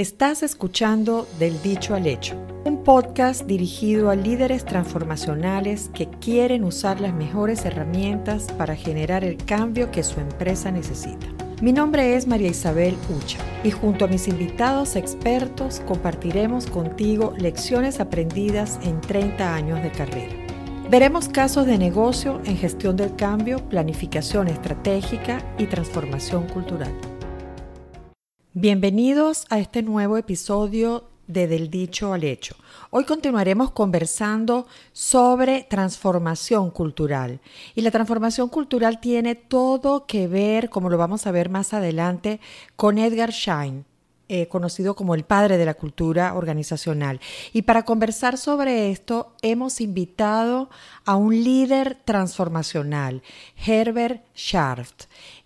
Estás escuchando Del Dicho al Hecho, un podcast dirigido a líderes transformacionales que quieren usar las mejores herramientas para generar el cambio que su empresa necesita. Mi nombre es María Isabel Ucha y junto a mis invitados expertos compartiremos contigo lecciones aprendidas en 30 años de carrera. Veremos casos de negocio en gestión del cambio, planificación estratégica y transformación cultural. Bienvenidos a este nuevo episodio de Del Dicho al Hecho. Hoy continuaremos conversando sobre transformación cultural. Y la transformación cultural tiene todo que ver, como lo vamos a ver más adelante, con Edgar Schein, eh, conocido como el padre de la cultura organizacional. Y para conversar sobre esto, hemos invitado a un líder transformacional, Herbert Scharft.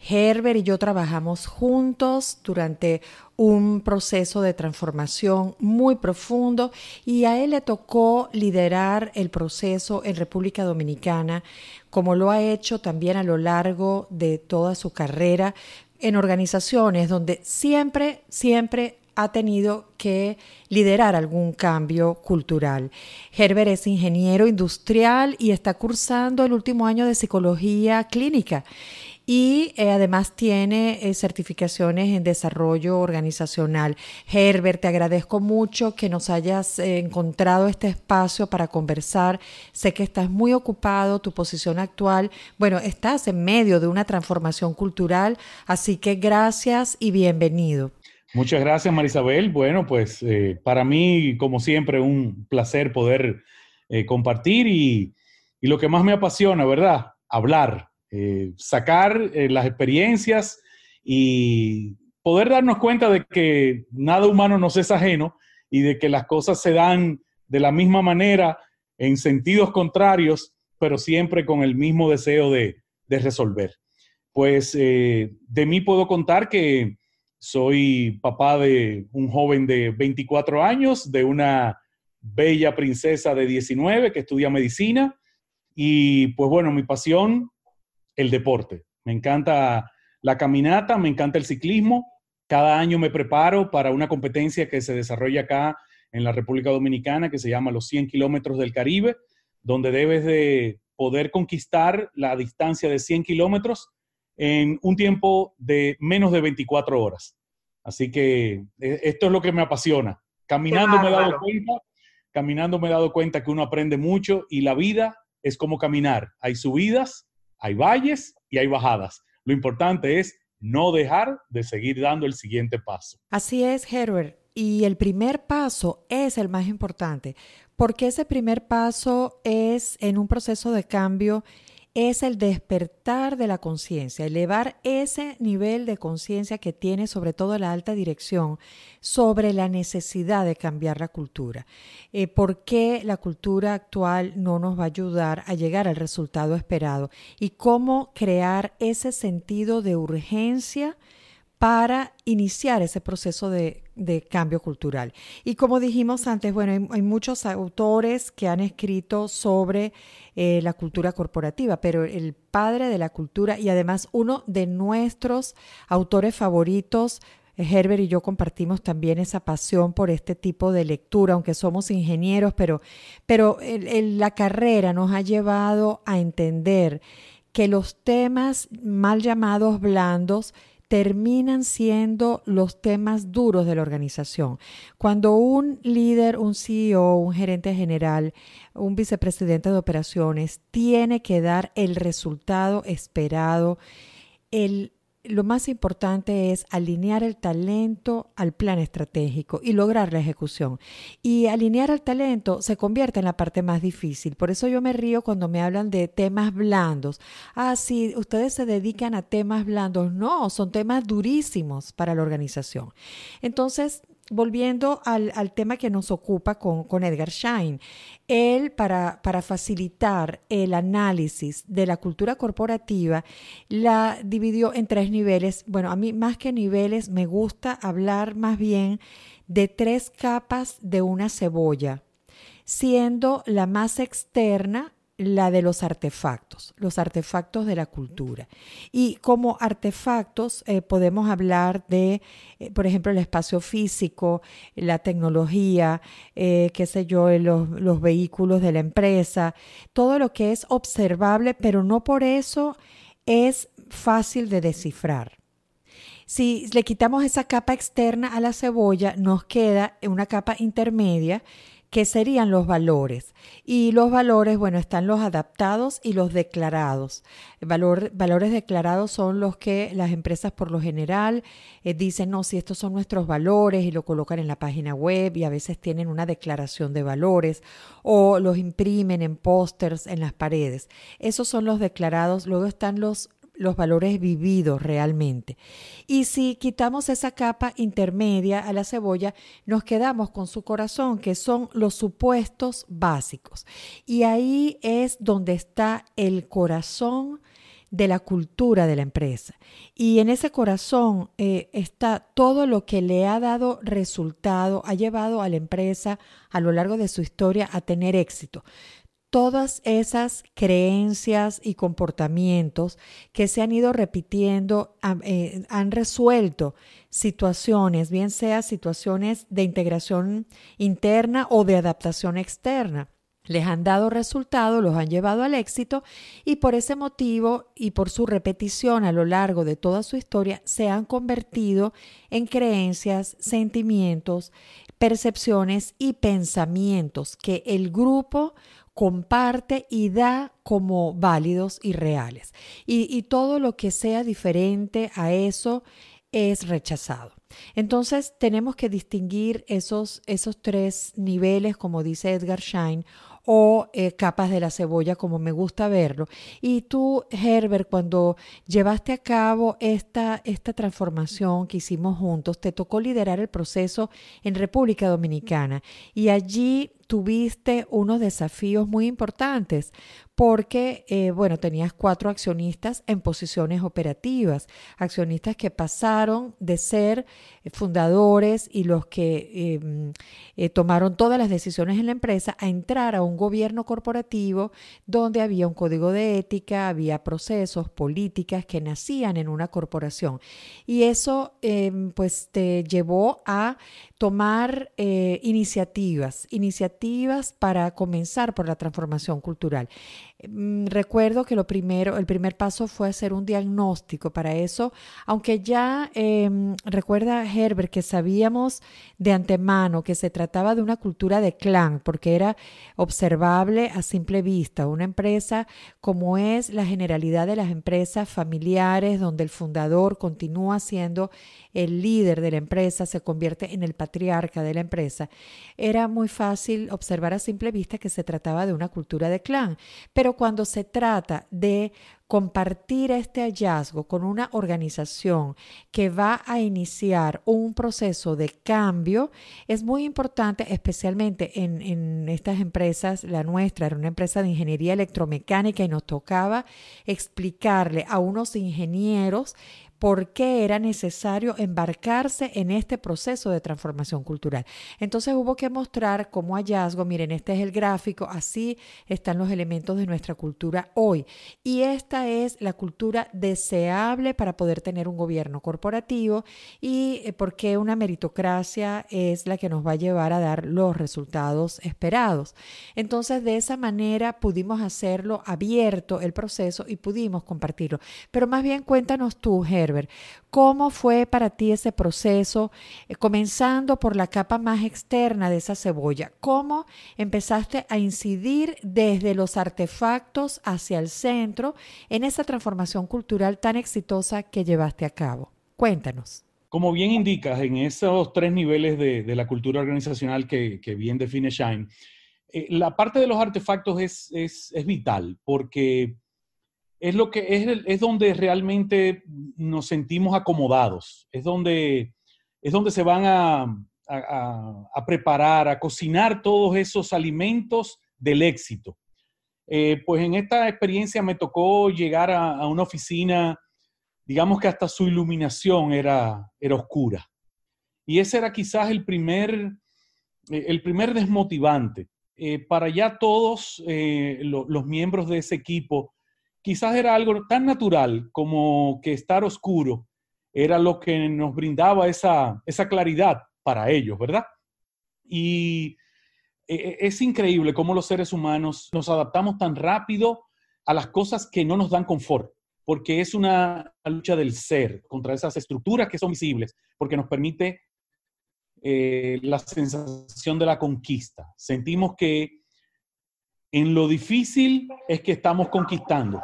Herbert y yo trabajamos juntos durante un proceso de transformación muy profundo y a él le tocó liderar el proceso en República Dominicana, como lo ha hecho también a lo largo de toda su carrera en organizaciones donde siempre, siempre ha tenido que liderar algún cambio cultural. Herbert es ingeniero industrial y está cursando el último año de psicología clínica y eh, además tiene eh, certificaciones en desarrollo organizacional. Herbert, te agradezco mucho que nos hayas eh, encontrado este espacio para conversar. Sé que estás muy ocupado, tu posición actual, bueno, estás en medio de una transformación cultural, así que gracias y bienvenido. Muchas gracias, Marisabel. Bueno, pues para mí, como siempre, un placer poder compartir y, y lo que más me apasiona, ¿verdad? Hablar, eh, sacar eh, las experiencias y poder darnos cuenta de que nada humano nos es ajeno y de que las cosas se dan de la misma manera en sentidos contrarios, pero siempre con el mismo deseo de, resolver. Pues eh, de mí puedo contar que soy papá de un joven de 24 años, de una bella princesa de 19 que estudia medicina. Y pues bueno, mi pasión el deporte. Me encanta la caminata, me encanta el ciclismo. Cada año me preparo para una competencia que se desarrolla acá en la República Dominicana que se llama los 100 kilómetros del Caribe, donde debes de poder conquistar la distancia de 100 kilómetros en un tiempo de menos de 24 horas. Así que e, esto es lo que me apasiona. Caminando me he dado cuenta, caminando me he dado cuenta que uno aprende mucho y la vida es como caminar. Hay subidas hay valles y hay bajadas. Lo importante es no dejar de seguir dando el siguiente paso. Así es, Herbert. Y el primer paso es el más importante, porque ese primer paso es en un proceso de cambio es el despertar de la conciencia, elevar ese nivel de conciencia que tiene sobre todo la alta dirección sobre la necesidad de cambiar la cultura. Eh, ¿Por qué la cultura actual no nos va a ayudar a llegar al resultado esperado? Y cómo crear ese sentido de urgencia para iniciar ese proceso de, cambio cultural. Y como dijimos antes, bueno, hay, muchos autores que han escrito sobre eh, la cultura corporativa, pero el padre de la cultura y además uno de nuestros autores favoritos, Herbert y yo compartimos también esa pasión por este tipo de lectura, aunque somos ingenieros, pero, pero la carrera nos ha llevado a entender que los temas mal llamados blandos terminan siendo los temas duros de la organización. Cuando un líder, un CEO, un gerente general, un vicepresidente de operaciones tiene que dar el resultado esperado, el lo más importante es alinear el talento al plan estratégico y lograr la ejecución. Y alinear al talento se convierte en la parte más difícil. Por eso yo me río cuando me hablan de temas blandos. Ah, sí, ustedes se dedican a temas blandos. No, son temas durísimos para la organización. Entonces, volviendo al, tema que nos ocupa con, Edgar Schein, él para, para, facilitar el análisis de la cultura corporativa la dividió en tres niveles. Bueno, a mí más que niveles me gusta hablar más bien de tres capas de una cebolla, siendo la más externa la de los artefactos, los artefactos de la cultura. Y como artefactos eh, podemos hablar de, eh, por ejemplo, el espacio físico, la tecnología, eh, qué sé yo, los, los vehículos de la empresa, todo lo que es observable, pero no por eso es fácil de descifrar. Si le quitamos esa capa externa a la cebolla, nos queda una capa intermedia que serían los valores. Y los valores, bueno, están los adaptados y los declarados. valores declarados son los que las empresas por lo general eh, dicen, no, si estos son nuestros valores y lo colocan en la página web y a veces tienen una declaración de valores o los imprimen en pósters en las paredes. Esos son los declarados. Luego están los los valores vividos realmente. Y si quitamos esa capa intermedia a la cebolla, nos quedamos con su corazón, que son los supuestos básicos. Y ahí es donde está el corazón de la cultura de la empresa. Y en ese corazón eh, está todo lo que le ha dado resultado, ha llevado a la empresa a lo largo de su historia a tener éxito todas esas creencias y comportamientos que se han ido repitiendo eh, han resuelto situaciones, bien sea situaciones de integración interna o de adaptación externa. Les han dado resultados, los han llevado al éxito y por ese motivo y por su repetición a lo largo de toda su historia se han convertido en creencias, sentimientos, percepciones y pensamientos que el grupo comparte y da como válidos y reales. Y, todo lo que sea diferente a eso es rechazado. Entonces tenemos que distinguir esos, esos tres niveles, como dice Edgar Schein, o eh, capas de la cebolla, como me gusta verlo. Y tú, Herbert, cuando llevaste a cabo esta, esta transformación que hicimos juntos, te tocó liderar el proceso en República Dominicana. Y allí tuviste unos desafíos muy importantes porque, eh, bueno, tenías cuatro accionistas en posiciones operativas, accionistas que pasaron de ser eh, fundadores y los que em, eh, tomaron todas las decisiones en la empresa a entrar a un gobierno corporativo donde había un código de ética, había procesos, políticas que nacían en una corporación. Y eso, em, pues, te llevó a tomar iniciativas, iniciativas para comenzar por la transformación cultural. Mm, recuerdo que lo primero, el primer paso fue hacer un diagnóstico para eso, aunque ya em, recuerda Herbert que sabíamos de antemano que se trataba de una cultura de clan, porque era observable a simple vista, una empresa como es la generalidad de las empresas familiares, donde el fundador continúa siendo el líder de la empresa, se convierte en el patriarca de la empresa, era muy fácil observar a simple vista que se trataba de una cultura de clan, pero cuando se trata de compartir este hallazgo con una organización que va a iniciar un proceso de cambio, es muy importante, especialmente en, en, estas empresas, la nuestra era una empresa de ingeniería electromecánica y nos tocaba explicarle a unos ingenieros por qué era necesario embarcarse en este proceso de transformación cultural. Entonces hubo que mostrar como hallazgo, miren, este es el gráfico, así están los elementos de nuestra cultura hoy. Y esta es la cultura deseable para poder tener un gobierno corporativo y eh, por qué una meritocracia es la que nos va a llevar a dar los resultados esperados. Entonces, de esa manera pudimos hacerlo abierto el proceso y pudimos compartirlo. Pero más bien cuéntanos tú, Ger, ¿Cómo fue para ti ese proceso, eh, comenzando por la capa más externa de esa cebolla? ¿Cómo empezaste a incidir desde los artefactos hacia el centro en esa transformación cultural tan exitosa que llevaste a cabo? Cuéntanos. Como bien indicas, en esos tres niveles de, la cultura organizacional que, bien define Shine, eh, la parte de los artefactos es, es vital porque es lo que es, es donde realmente nos sentimos acomodados, es donde, es donde se van a, a, preparar, a cocinar todos esos alimentos del éxito. Eh, pues en esta experiencia me tocó llegar a, una oficina, digamos que hasta su iluminación era, era oscura. Y ese era quizás el primer, el primer desmotivante, eh, para ya todos eh, los miembros de ese equipo, quizás era algo tan natural como que estar oscuro era lo que nos brindaba esa, esa claridad para ellos, ¿verdad? Y es increíble cómo los seres humanos nos adaptamos tan rápido a las cosas que no nos dan confort, porque es una lucha del ser contra esas estructuras que son visibles, porque nos permite eh, la sensación de la conquista. Sentimos que en lo difícil es que estamos conquistando.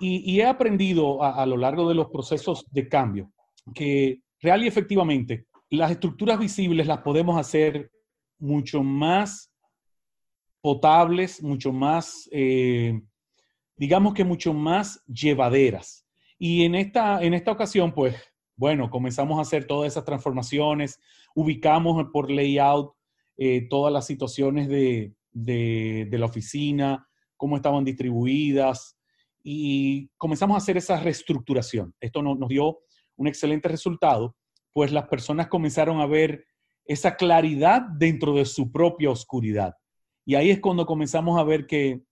Y, he aprendido a, lo largo de los procesos de cambio que real y efectivamente las estructuras visibles las podemos hacer mucho más potables, mucho más eh, digamos que mucho más llevaderas. Y en esta, en esta ocasión, pues, bueno, comenzamos a hacer todas esas transformaciones, ubicamos por layout eh, todas las situaciones de, la oficina, cómo estaban distribuidas, y comenzamos a hacer esa reestructuración. Esto nos dio un excelente resultado, pues las personas comenzaron a ver esa claridad dentro de su propia oscuridad. Y ahí es cuando comenzamos a ver que,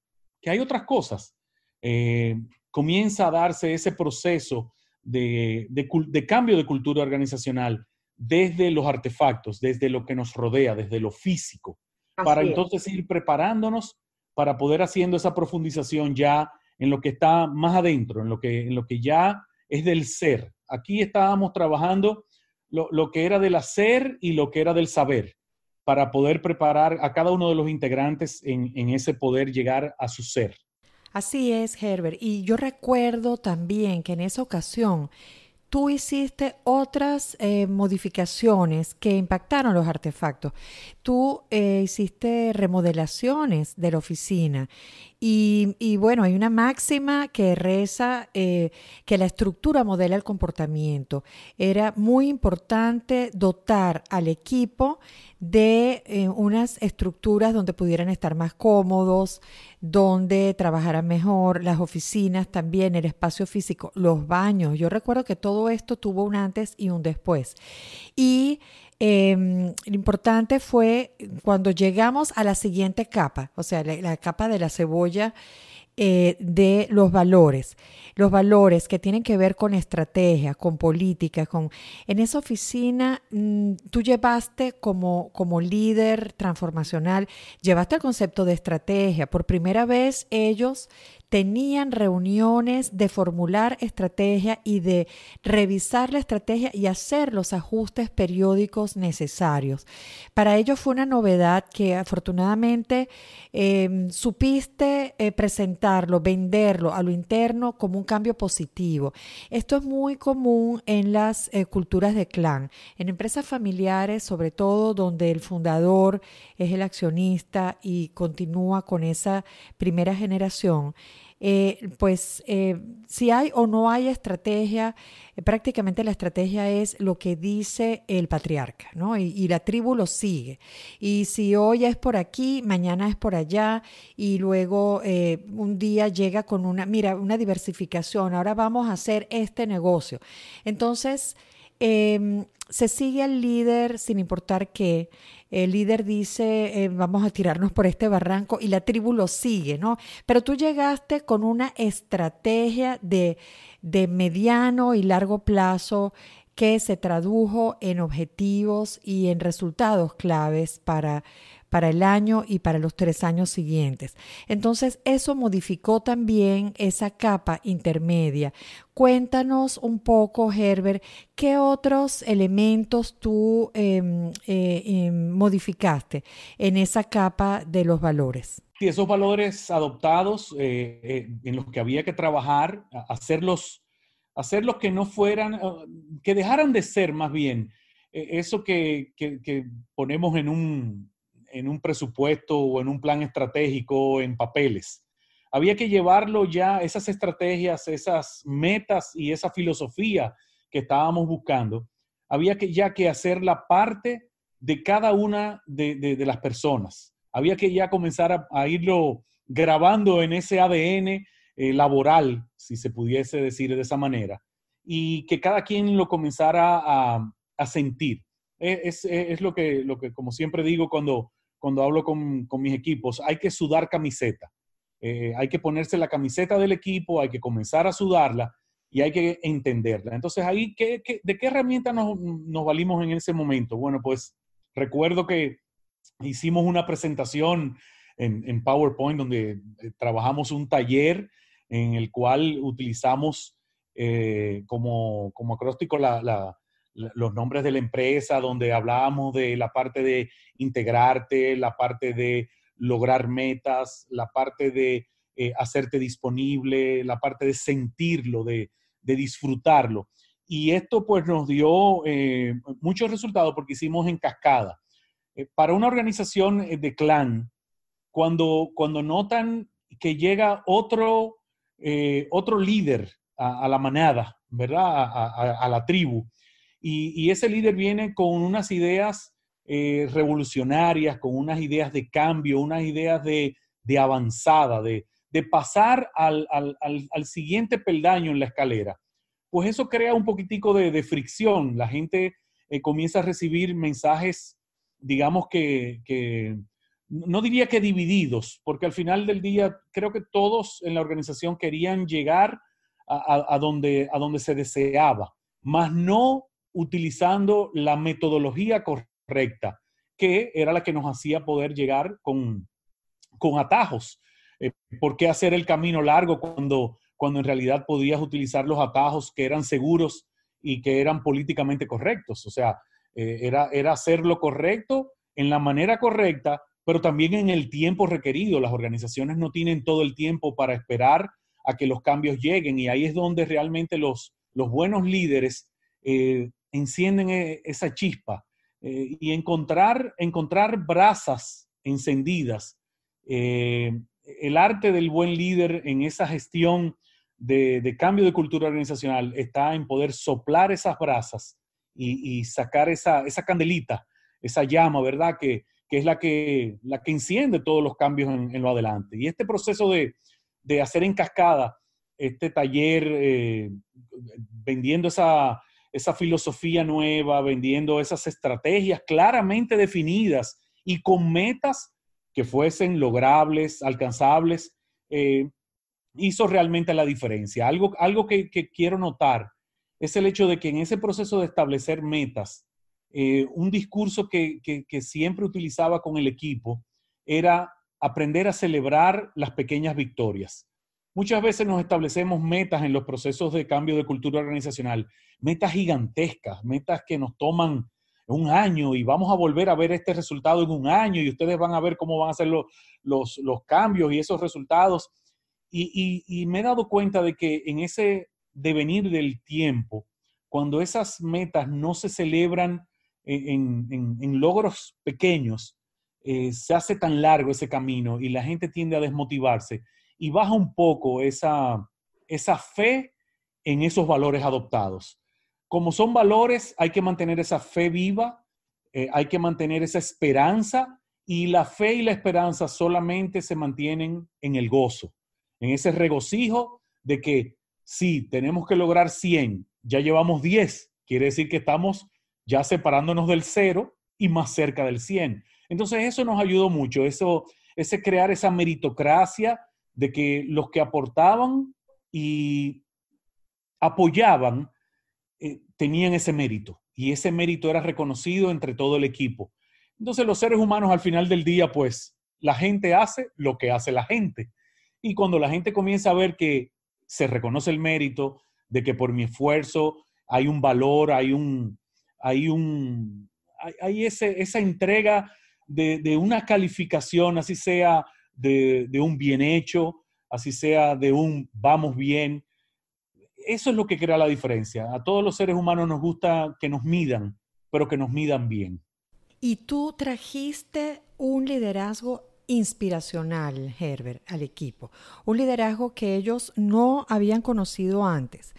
que hay otras cosas eh, comienza a darse ese proceso de, cambio de cultura organizacional desde los artefactos, desde lo que nos rodea, desde lo físico, para entonces ir preparándonos para poder haciendo esa profundización ya en lo que está más adentro, en lo que, en lo que ya es del ser. Aquí estábamos trabajando lo, que era del hacer y lo que era del saber, para poder preparar a cada uno de los integrantes en ese poder llegar a su ser. Así es, Herbert. Y yo recuerdo también que en esa ocasión tú hiciste otras eh, modificaciones que impactaron los artefactos. Tú eh, hiciste remodelaciones de la oficina y, bueno, hay una máxima que reza eh, que la estructura modela el comportamiento. Era muy importante dotar al equipo de unas estructuras donde pudieran estar más cómodos, donde trabajaran mejor, las oficinas también, el espacio físico, los baños. Yo recuerdo que todo esto tuvo un antes y un después. Y Em, lo importante fue cuando llegamos a la siguiente capa, o sea, la, capa de la cebolla eh, de los valores. Los valores que tienen que ver con estrategia, con política, con... En esa oficina mm, tú llevaste como, como líder transformacional, llevaste el concepto de estrategia. Por primera vez ellos tenían reuniones de formular estrategia y de revisar la estrategia y hacer los ajustes periódicos necesarios. Para ellos fue una novedad que afortunadamente em, supiste eh, presentarlo, venderlo a lo interno como un cambio positivo. Esto es muy común en las eh, culturas de clan, en empresas familiares, sobre todo donde el fundador es el accionista y continúa con esa primera generación. Eh, pues eh, si hay o no hay estrategia, eh, prácticamente la estrategia es lo que dice el patriarca, ¿no? Y, la tribu lo sigue. Y si hoy es por aquí, mañana es por allá, y luego un día llega con una, mira, una diversificación, ahora vamos a hacer este negocio. Entonces, em, se sigue al líder sin importar qué el líder dice, eh, vamos a tirarnos por este barranco y la tribu lo sigue, ¿no? Pero tú llegaste con una estrategia de, de mediano y largo plazo que se tradujo en objetivos y en resultados claves para, para el año y para los tres años siguientes. Entonces, eso modificó también esa capa intermedia. Cuéntanos un poco, Herbert, qué otros elementos tú em, eh, em, modificaste en esa capa de los valores. Sí, esos valores adoptados eh, eh, en los que había que trabajar, hacerlos, hacerlos que no fueran, que dejaran de ser más bien eso que ponemos en un, en un presupuesto o en un plan estratégico en papeles. Había que llevarlo ya, esas estrategias, esas metas y esa filosofía que estábamos buscando, había que ya que hacerla parte de cada una de, las personas. Había que ya comenzar a, irlo grabando en ese ADN eh, laboral, si se pudiese decir de esa manera, y que cada quien lo comenzara a, sentir. Es, es, lo, que, lo que, como siempre digo, cuando cuando hablo con, mis equipos, hay que sudar camiseta. Eh, hay que ponerse la camiseta del equipo, hay que comenzar a sudarla y hay que entenderla. Entonces, ahí, ¿qué, de qué herramienta nos, nos, valimos en ese momento? Bueno, pues recuerdo que hicimos una presentación en, PowerPoint donde eh, trabajamos un taller en el cual utilizamos eh, como, como acróstico los nombres de la empresa, donde hablábamos de la parte de integrarte, la parte de lograr metas, la parte de eh, hacerte disponible, la parte de sentirlo, de, disfrutarlo. Y esto pues nos dio muchos resultados porque hicimos en cascada. para una organización de clan, cuando, cuando notan que llega otro, eh, otro líder a, la manada, ¿verdad? A, la tribu. Y, ese líder viene con unas ideas eh, revolucionarias, con unas ideas de cambio, unas ideas de, avanzada, de, pasar al, siguiente peldaño en la escalera. Pues eso crea un poquitico de, fricción. La gente eh, comienza a recibir mensajes, digamos que, que no diría que divididos, porque al final del día creo que todos en la organización querían llegar a, donde, a donde se deseaba, más no utilizando la metodología correcta, que era la que nos hacía poder llegar con, con atajos. Eh, ¿Por qué hacer el camino largo cuando, cuando en realidad podías utilizar los atajos que eran seguros y que eran políticamente correctos? O sea, eh, era, era hacer lo correcto en la manera correcta pero también en el tiempo requerido. Las organizaciones no tienen todo el tiempo para esperar a que los cambios lleguen y ahí es donde realmente los, los buenos líderes eh, encienden e, esa chispa eh, y encontrar, encontrar brasas encendidas. Eh, el arte del buen líder en esa gestión de, cambio de cultura organizacional está en poder soplar esas brasas y, sacar esa, esa candelita, esa llama, ¿verdad? Que, que es la que, la que enciende todos los cambios en, lo adelante. Y este proceso de, hacer en cascada este taller, eh, vendiendo esa, esa filosofía nueva, vendiendo esas estrategias claramente definidas y con metas que fuesen logrables, alcanzables, eh, hizo realmente la diferencia. Algo, algo que, quiero notar es el hecho de que en ese proceso de establecer metas, eh, un discurso que, siempre utilizaba con el equipo era aprender a celebrar las pequeñas victorias. Muchas veces nos establecemos metas en los procesos de cambio de cultura organizacional, metas gigantescas, metas que nos toman un año y vamos a volver a ver este resultado en un año y ustedes van a ver cómo van a ser los, los, cambios y esos resultados. y, me he dado cuenta de que en ese devenir del tiempo, cuando esas metas no se celebran en, logros pequeños, eh, se hace tan largo ese camino y la gente tiende a desmotivarse y baja un poco esa, esa fe en esos valores adoptados. Como son valores, hay que mantener esa fe viva, eh, hay que mantener esa esperanza y la fe y la esperanza solamente se mantienen en el gozo, en ese regocijo de que si tenemos que lograr 100, ya llevamos 10, quiere decir que estamos ya separándonos del cero y más cerca del 100. Entonces eso nos ayudó mucho, eso, ese crear esa meritocracia de que los que aportaban y apoyaban eh, tenían ese mérito y ese mérito era reconocido entre todo el equipo. Entonces los seres humanos al final del día, pues la gente hace lo que hace la gente. Y cuando la gente comienza a ver que se reconoce el mérito, de que por mi esfuerzo hay un valor, hay un, hay, un, hay, esa entrega de, una calificación, así sea de, un bien hecho, así sea de un vamos bien. Eso es lo que crea la diferencia. A todos los seres humanos nos gusta que nos midan, pero que nos midan bien. Y tú trajiste un liderazgo inspiracional, Herbert, al equipo. Un liderazgo que ellos no habían conocido antes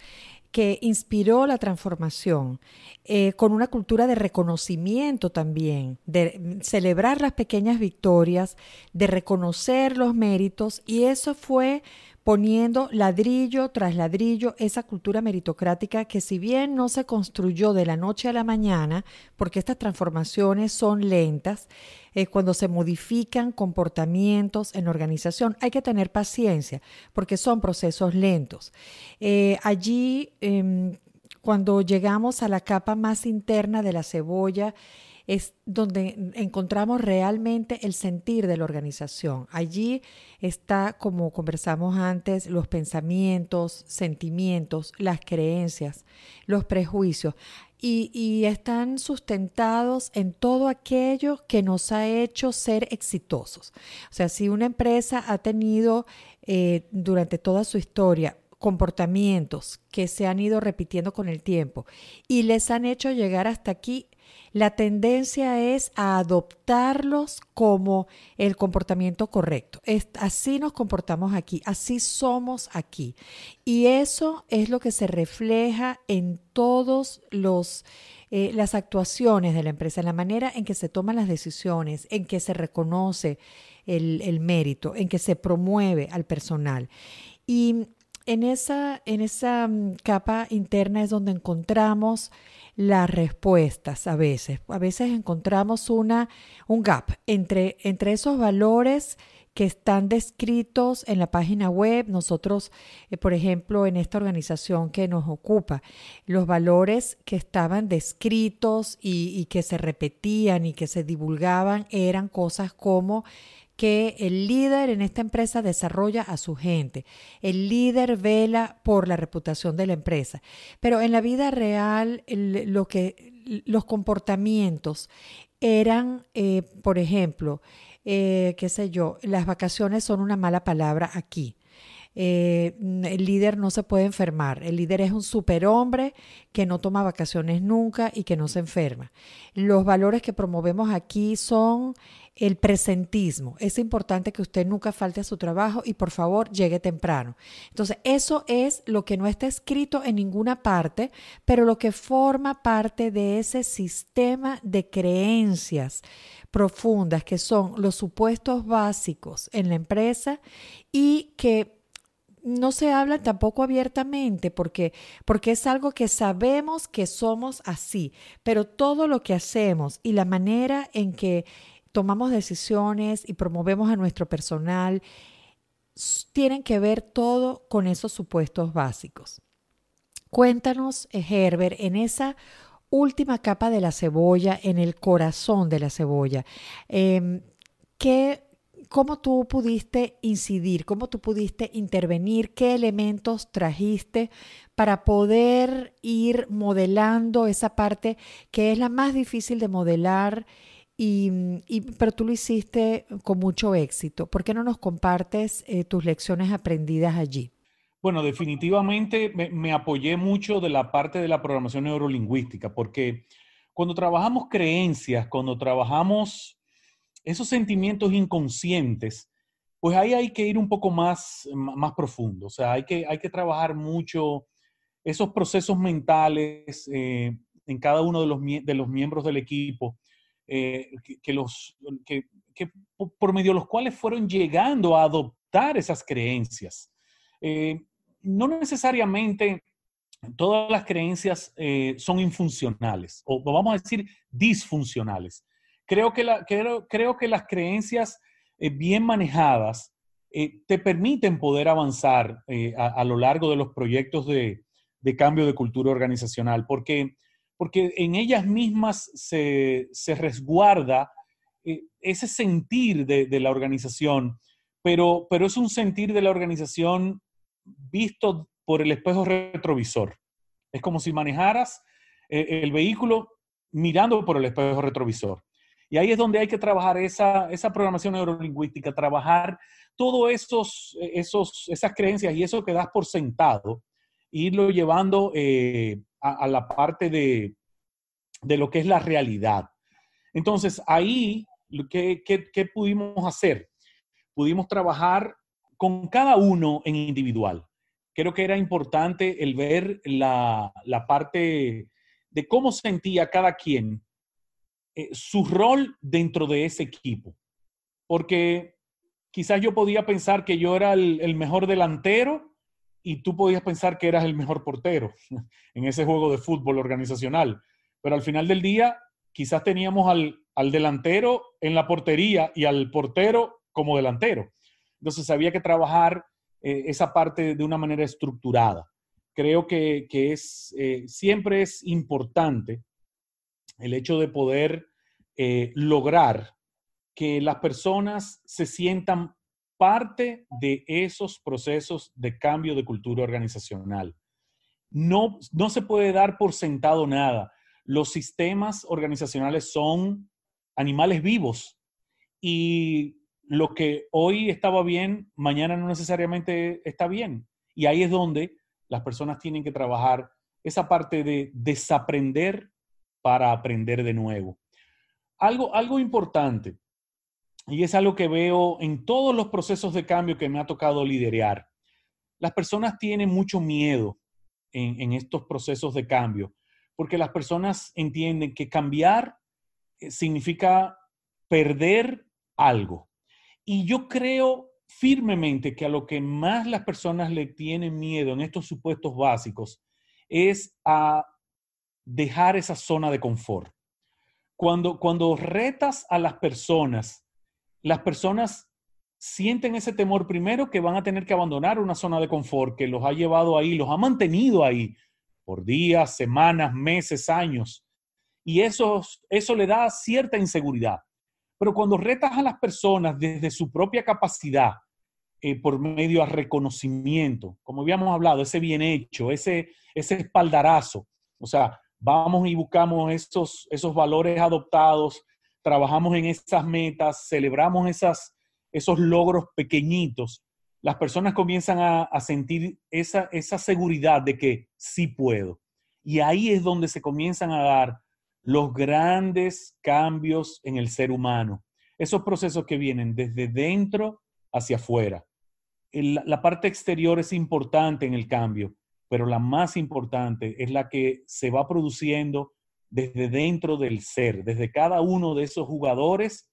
que inspiró la transformación, eh, con una cultura de reconocimiento también, de celebrar las pequeñas victorias, de reconocer los méritos, y eso fue poniendo ladrillo tras ladrillo esa cultura meritocrática que si bien no se construyó de la noche a la mañana, porque estas transformaciones son lentas, eh, cuando se modifican comportamientos en organización, hay que tener paciencia, porque son procesos lentos. Eh, allí, em, cuando llegamos a la capa más interna de la cebolla, es donde encontramos realmente el sentir de la organización. Allí está, como conversamos antes, los pensamientos, sentimientos, las creencias, los prejuicios. Y, están sustentados en todo aquello que nos ha hecho ser exitosos. O sea, si una empresa ha tenido eh, durante toda su historia comportamientos que se han ido repitiendo con el tiempo y les han hecho llegar hasta aquí, la tendencia es a adoptarlos como el comportamiento correcto. así nos comportamos aquí, así somos aquí. Y eso es lo que se refleja en todos los eh, las actuaciones de la empresa, en la manera en que se toman las decisiones, en que se reconoce el, el mérito, en que se promueve al personal. Y en esa, en esa mm, capa interna es donde encontramos las respuestas a veces. A veces encontramos una, un gap entre, entre esos valores que están descritos en la página web. Nosotros, eh, por ejemplo, en esta organización que nos ocupa, los valores que estaban descritos y, y que se repetían y que se divulgaban eran cosas como que el líder en esta empresa desarrolla a su gente. El líder vela por la reputación de la empresa. Pero en la vida real, lo que, los comportamientos eran, eh, por ejemplo, eh, qué sé yo, las vacaciones son una mala palabra aquí. Eh, el líder no se puede enfermar. El líder es un superhombre que no toma vacaciones nunca y que no se enferma. Los valores que promovemos aquí son el presentismo. Es importante que usted nunca falte a su trabajo y por favor llegue temprano. Entonces, eso es lo que no está escrito en ninguna parte, pero lo que forma parte de ese sistema de creencias profundas que son los supuestos básicos en la empresa y que no se habla tampoco abiertamente porque, porque es algo que sabemos que somos así, pero todo lo que hacemos y la manera en que tomamos decisiones y promovemos a nuestro personal, tienen que ver todo con esos supuestos básicos. Cuéntanos, eh, Herbert, en esa última capa de la cebolla, en el corazón de la cebolla, em, ¿cómo tú pudiste incidir? ¿Cómo tú pudiste intervenir? ¿Qué elementos trajiste para poder ir modelando esa parte que es la más difícil de modelar? Y, pero tú lo hiciste con mucho éxito. ¿Por qué no nos compartes eh, tus lecciones aprendidas allí? Bueno, definitivamente me, apoyé mucho de la parte de la programación neurolingüística, porque cuando trabajamos creencias, cuando trabajamos esos sentimientos inconscientes, pues ahí hay que ir un poco más, más profundo. O sea, hay que, hay que trabajar mucho esos procesos mentales eh, en cada uno de los, de los miembros del equipo eh, que, los, que, por medio de los cuales fueron llegando a adoptar esas creencias. Eh, no necesariamente todas las creencias eh, son infuncionales, o vamos a decir disfuncionales. Creo que, la, creo, creo que las creencias bien manejadas te permiten poder avanzar a, lo largo de los proyectos de, de cambio de cultura organizacional, porque porque en ellas mismas se, resguarda eh, ese sentir de, la organización, pero, pero es un sentir de la organización visto por el espejo retrovisor. Es como si manejaras eh, el vehículo mirando por el espejo retrovisor. Y ahí es donde hay que trabajar esa, esa programación neurolingüística, trabajar todas esos, esos, esas creencias y eso que das por sentado, irlo llevando eh, a, la parte de, lo que es la realidad. Entonces, ahí, ¿qué, qué, pudimos hacer? Pudimos trabajar con cada uno en individual. Creo que era importante el ver la, parte de cómo sentía cada quien eh, su rol dentro de ese equipo. Porque quizás yo podía pensar que yo era el, mejor delantero y tú podías pensar que eras el mejor portero en ese juego de fútbol organizacional. Pero al final del día, quizás teníamos al, delantero en la portería y al portero como delantero. Entonces había que trabajar eh, esa parte de una manera estructurada. Creo que, es, eh, siempre es importante el hecho de poder eh, lograr que las personas se sientan parte de esos procesos de cambio de cultura organizacional. No, no se puede dar por sentado nada. Los sistemas organizacionales son animales vivos y lo que hoy estaba bien, mañana no necesariamente está bien. Y ahí es donde las personas tienen que trabajar esa parte de desaprender para aprender de nuevo. Algo, algo importante, y es algo que veo en todos los procesos de cambio que me ha tocado liderar. Las personas tienen mucho miedo en, estos procesos de cambio, porque las personas entienden que cambiar eh, significa perder algo. Y yo creo firmemente que a lo que más las personas le tienen miedo en estos supuestos básicos es a dejar esa zona de confort. Cuando, cuando retas a las personas las personas sienten ese temor primero que van a tener que abandonar una zona de confort que los ha llevado ahí, los ha mantenido ahí por días, semanas, meses, años. Y eso, eso le da cierta inseguridad. Pero cuando retas a las personas desde su propia capacidad, eh, por medio a reconocimiento, como habíamos hablado, ese bien hecho, ese, ese espaldarazo, o sea, vamos y buscamos esos, esos valores adoptados, trabajamos en esas metas, celebramos esas, esos logros pequeñitos, las personas comienzan a, sentir esa, esa seguridad de que sí puedo. Y ahí es donde se comienzan a dar los grandes cambios en el ser humano. Esos procesos que vienen desde dentro hacia afuera. la parte exterior es importante en el cambio, pero la más importante es la que se va produciendo desde dentro del ser, desde cada uno de esos jugadores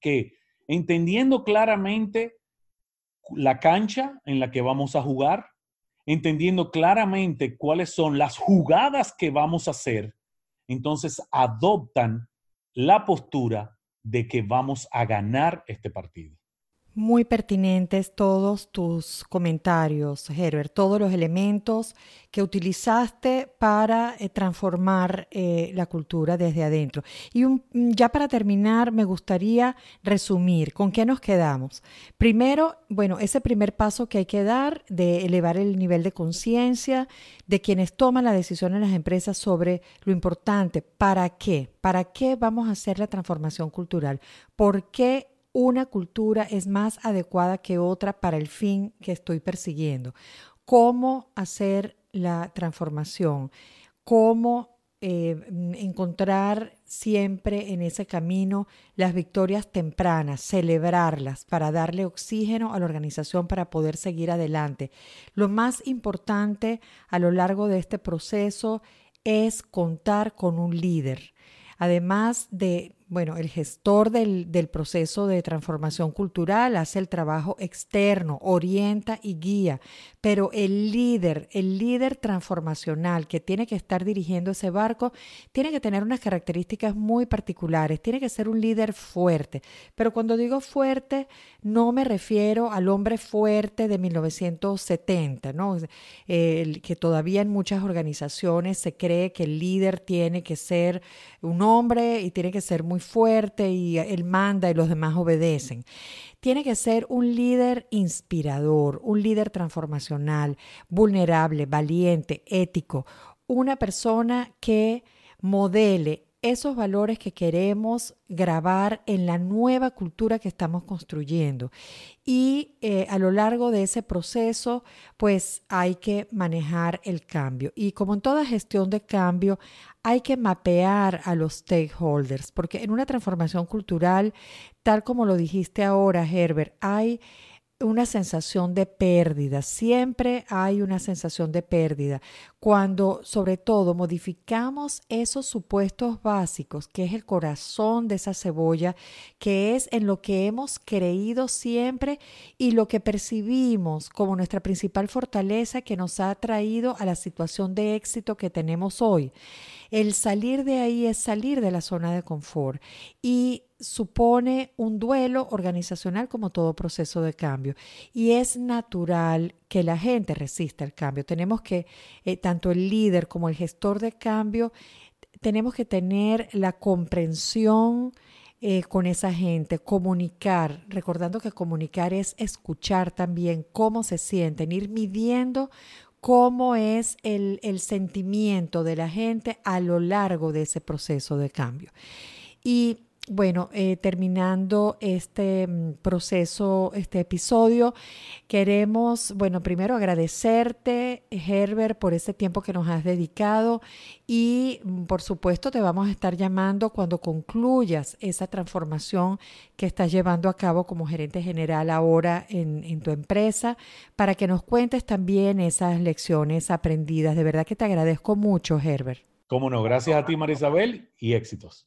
que entendiendo claramente la cancha en la que vamos a jugar, entendiendo claramente cuáles son las jugadas que vamos a hacer, entonces adoptan la postura de que vamos a ganar este partido. Muy pertinentes todos tus comentarios, Herbert, todos los elementos que utilizaste para eh, transformar eh, la cultura desde adentro. Y ya para terminar, me gustaría resumir con qué nos quedamos. Primero, bueno, ese primer paso que hay que dar de elevar el nivel de conciencia de quienes toman la decisión en las empresas sobre lo importante, ¿para qué? ¿Para qué vamos a hacer la transformación cultural? ¿Por qué una cultura es más adecuada que otra para el fin que estoy persiguiendo. ¿Cómo hacer la transformación? ¿Cómo eh, encontrar siempre en ese camino las victorias tempranas, celebrarlas para darle oxígeno a la organización para poder seguir adelante. Lo más importante a lo largo de este proceso es contar con un líder. Además de bueno, el gestor del, proceso de transformación cultural hace el trabajo externo, orienta y guía, pero el líder, el líder transformacional que tiene que estar dirigiendo ese barco, tiene que tener unas características muy particulares, tiene que ser un líder fuerte. Pero cuando digo fuerte, no me refiero al hombre fuerte de 1970, ¿no? El, que todavía en muchas organizaciones se cree que el líder tiene que ser un hombre y tiene que ser muy fuerte y él manda y los demás obedecen. Tiene que ser un líder inspirador, un líder transformacional, vulnerable, valiente, ético, una persona que modele esos valores que queremos grabar en la nueva cultura que estamos construyendo. Y eh, a lo largo de ese proceso, pues hay que manejar el cambio. Y como en toda gestión de cambio, hay que mapear a los stakeholders, porque en una transformación cultural, tal como lo dijiste ahora, Herbert, hay una sensación de pérdida, siempre hay una sensación de pérdida. Cuando sobre todo modificamos esos supuestos básicos, que es el corazón de esa cebolla, que es en lo que hemos creído siempre y lo que percibimos como nuestra principal fortaleza que nos ha traído a la situación de éxito que tenemos hoy. El salir de ahí es salir de la zona de confort y supone un duelo organizacional como todo proceso de cambio. Y es natural que la gente resista el cambio. Tenemos que, eh, tanto el líder como el gestor de cambio, tenemos que tener la comprensión eh, con esa gente, comunicar, recordando que comunicar es escuchar también cómo se sienten, ir midiendo cómo es el, sentimiento de la gente a lo largo de ese proceso de cambio. Y bueno, eh, terminando este mm, proceso, este episodio, queremos, bueno, primero agradecerte, Herbert, por ese tiempo que nos has dedicado y, mm, por supuesto, te vamos a estar llamando cuando concluyas esa transformación que estás llevando a cabo como gerente general ahora en, en tu empresa, para que nos cuentes también esas lecciones aprendidas. De verdad que te agradezco mucho, Herbert. Cómo no, gracias a ti, Marisabel, y éxitos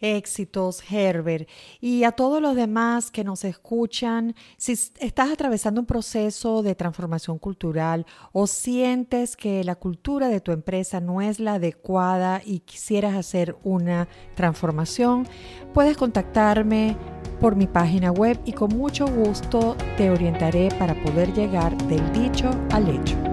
éxitos, Herbert. Y a todos los demás que nos escuchan, si estás atravesando un proceso de transformación cultural o sientes que la cultura de tu empresa no es la adecuada y quisieras hacer una transformación, puedes contactarme por mi página web y con mucho gusto te orientaré para poder llegar del dicho al hecho.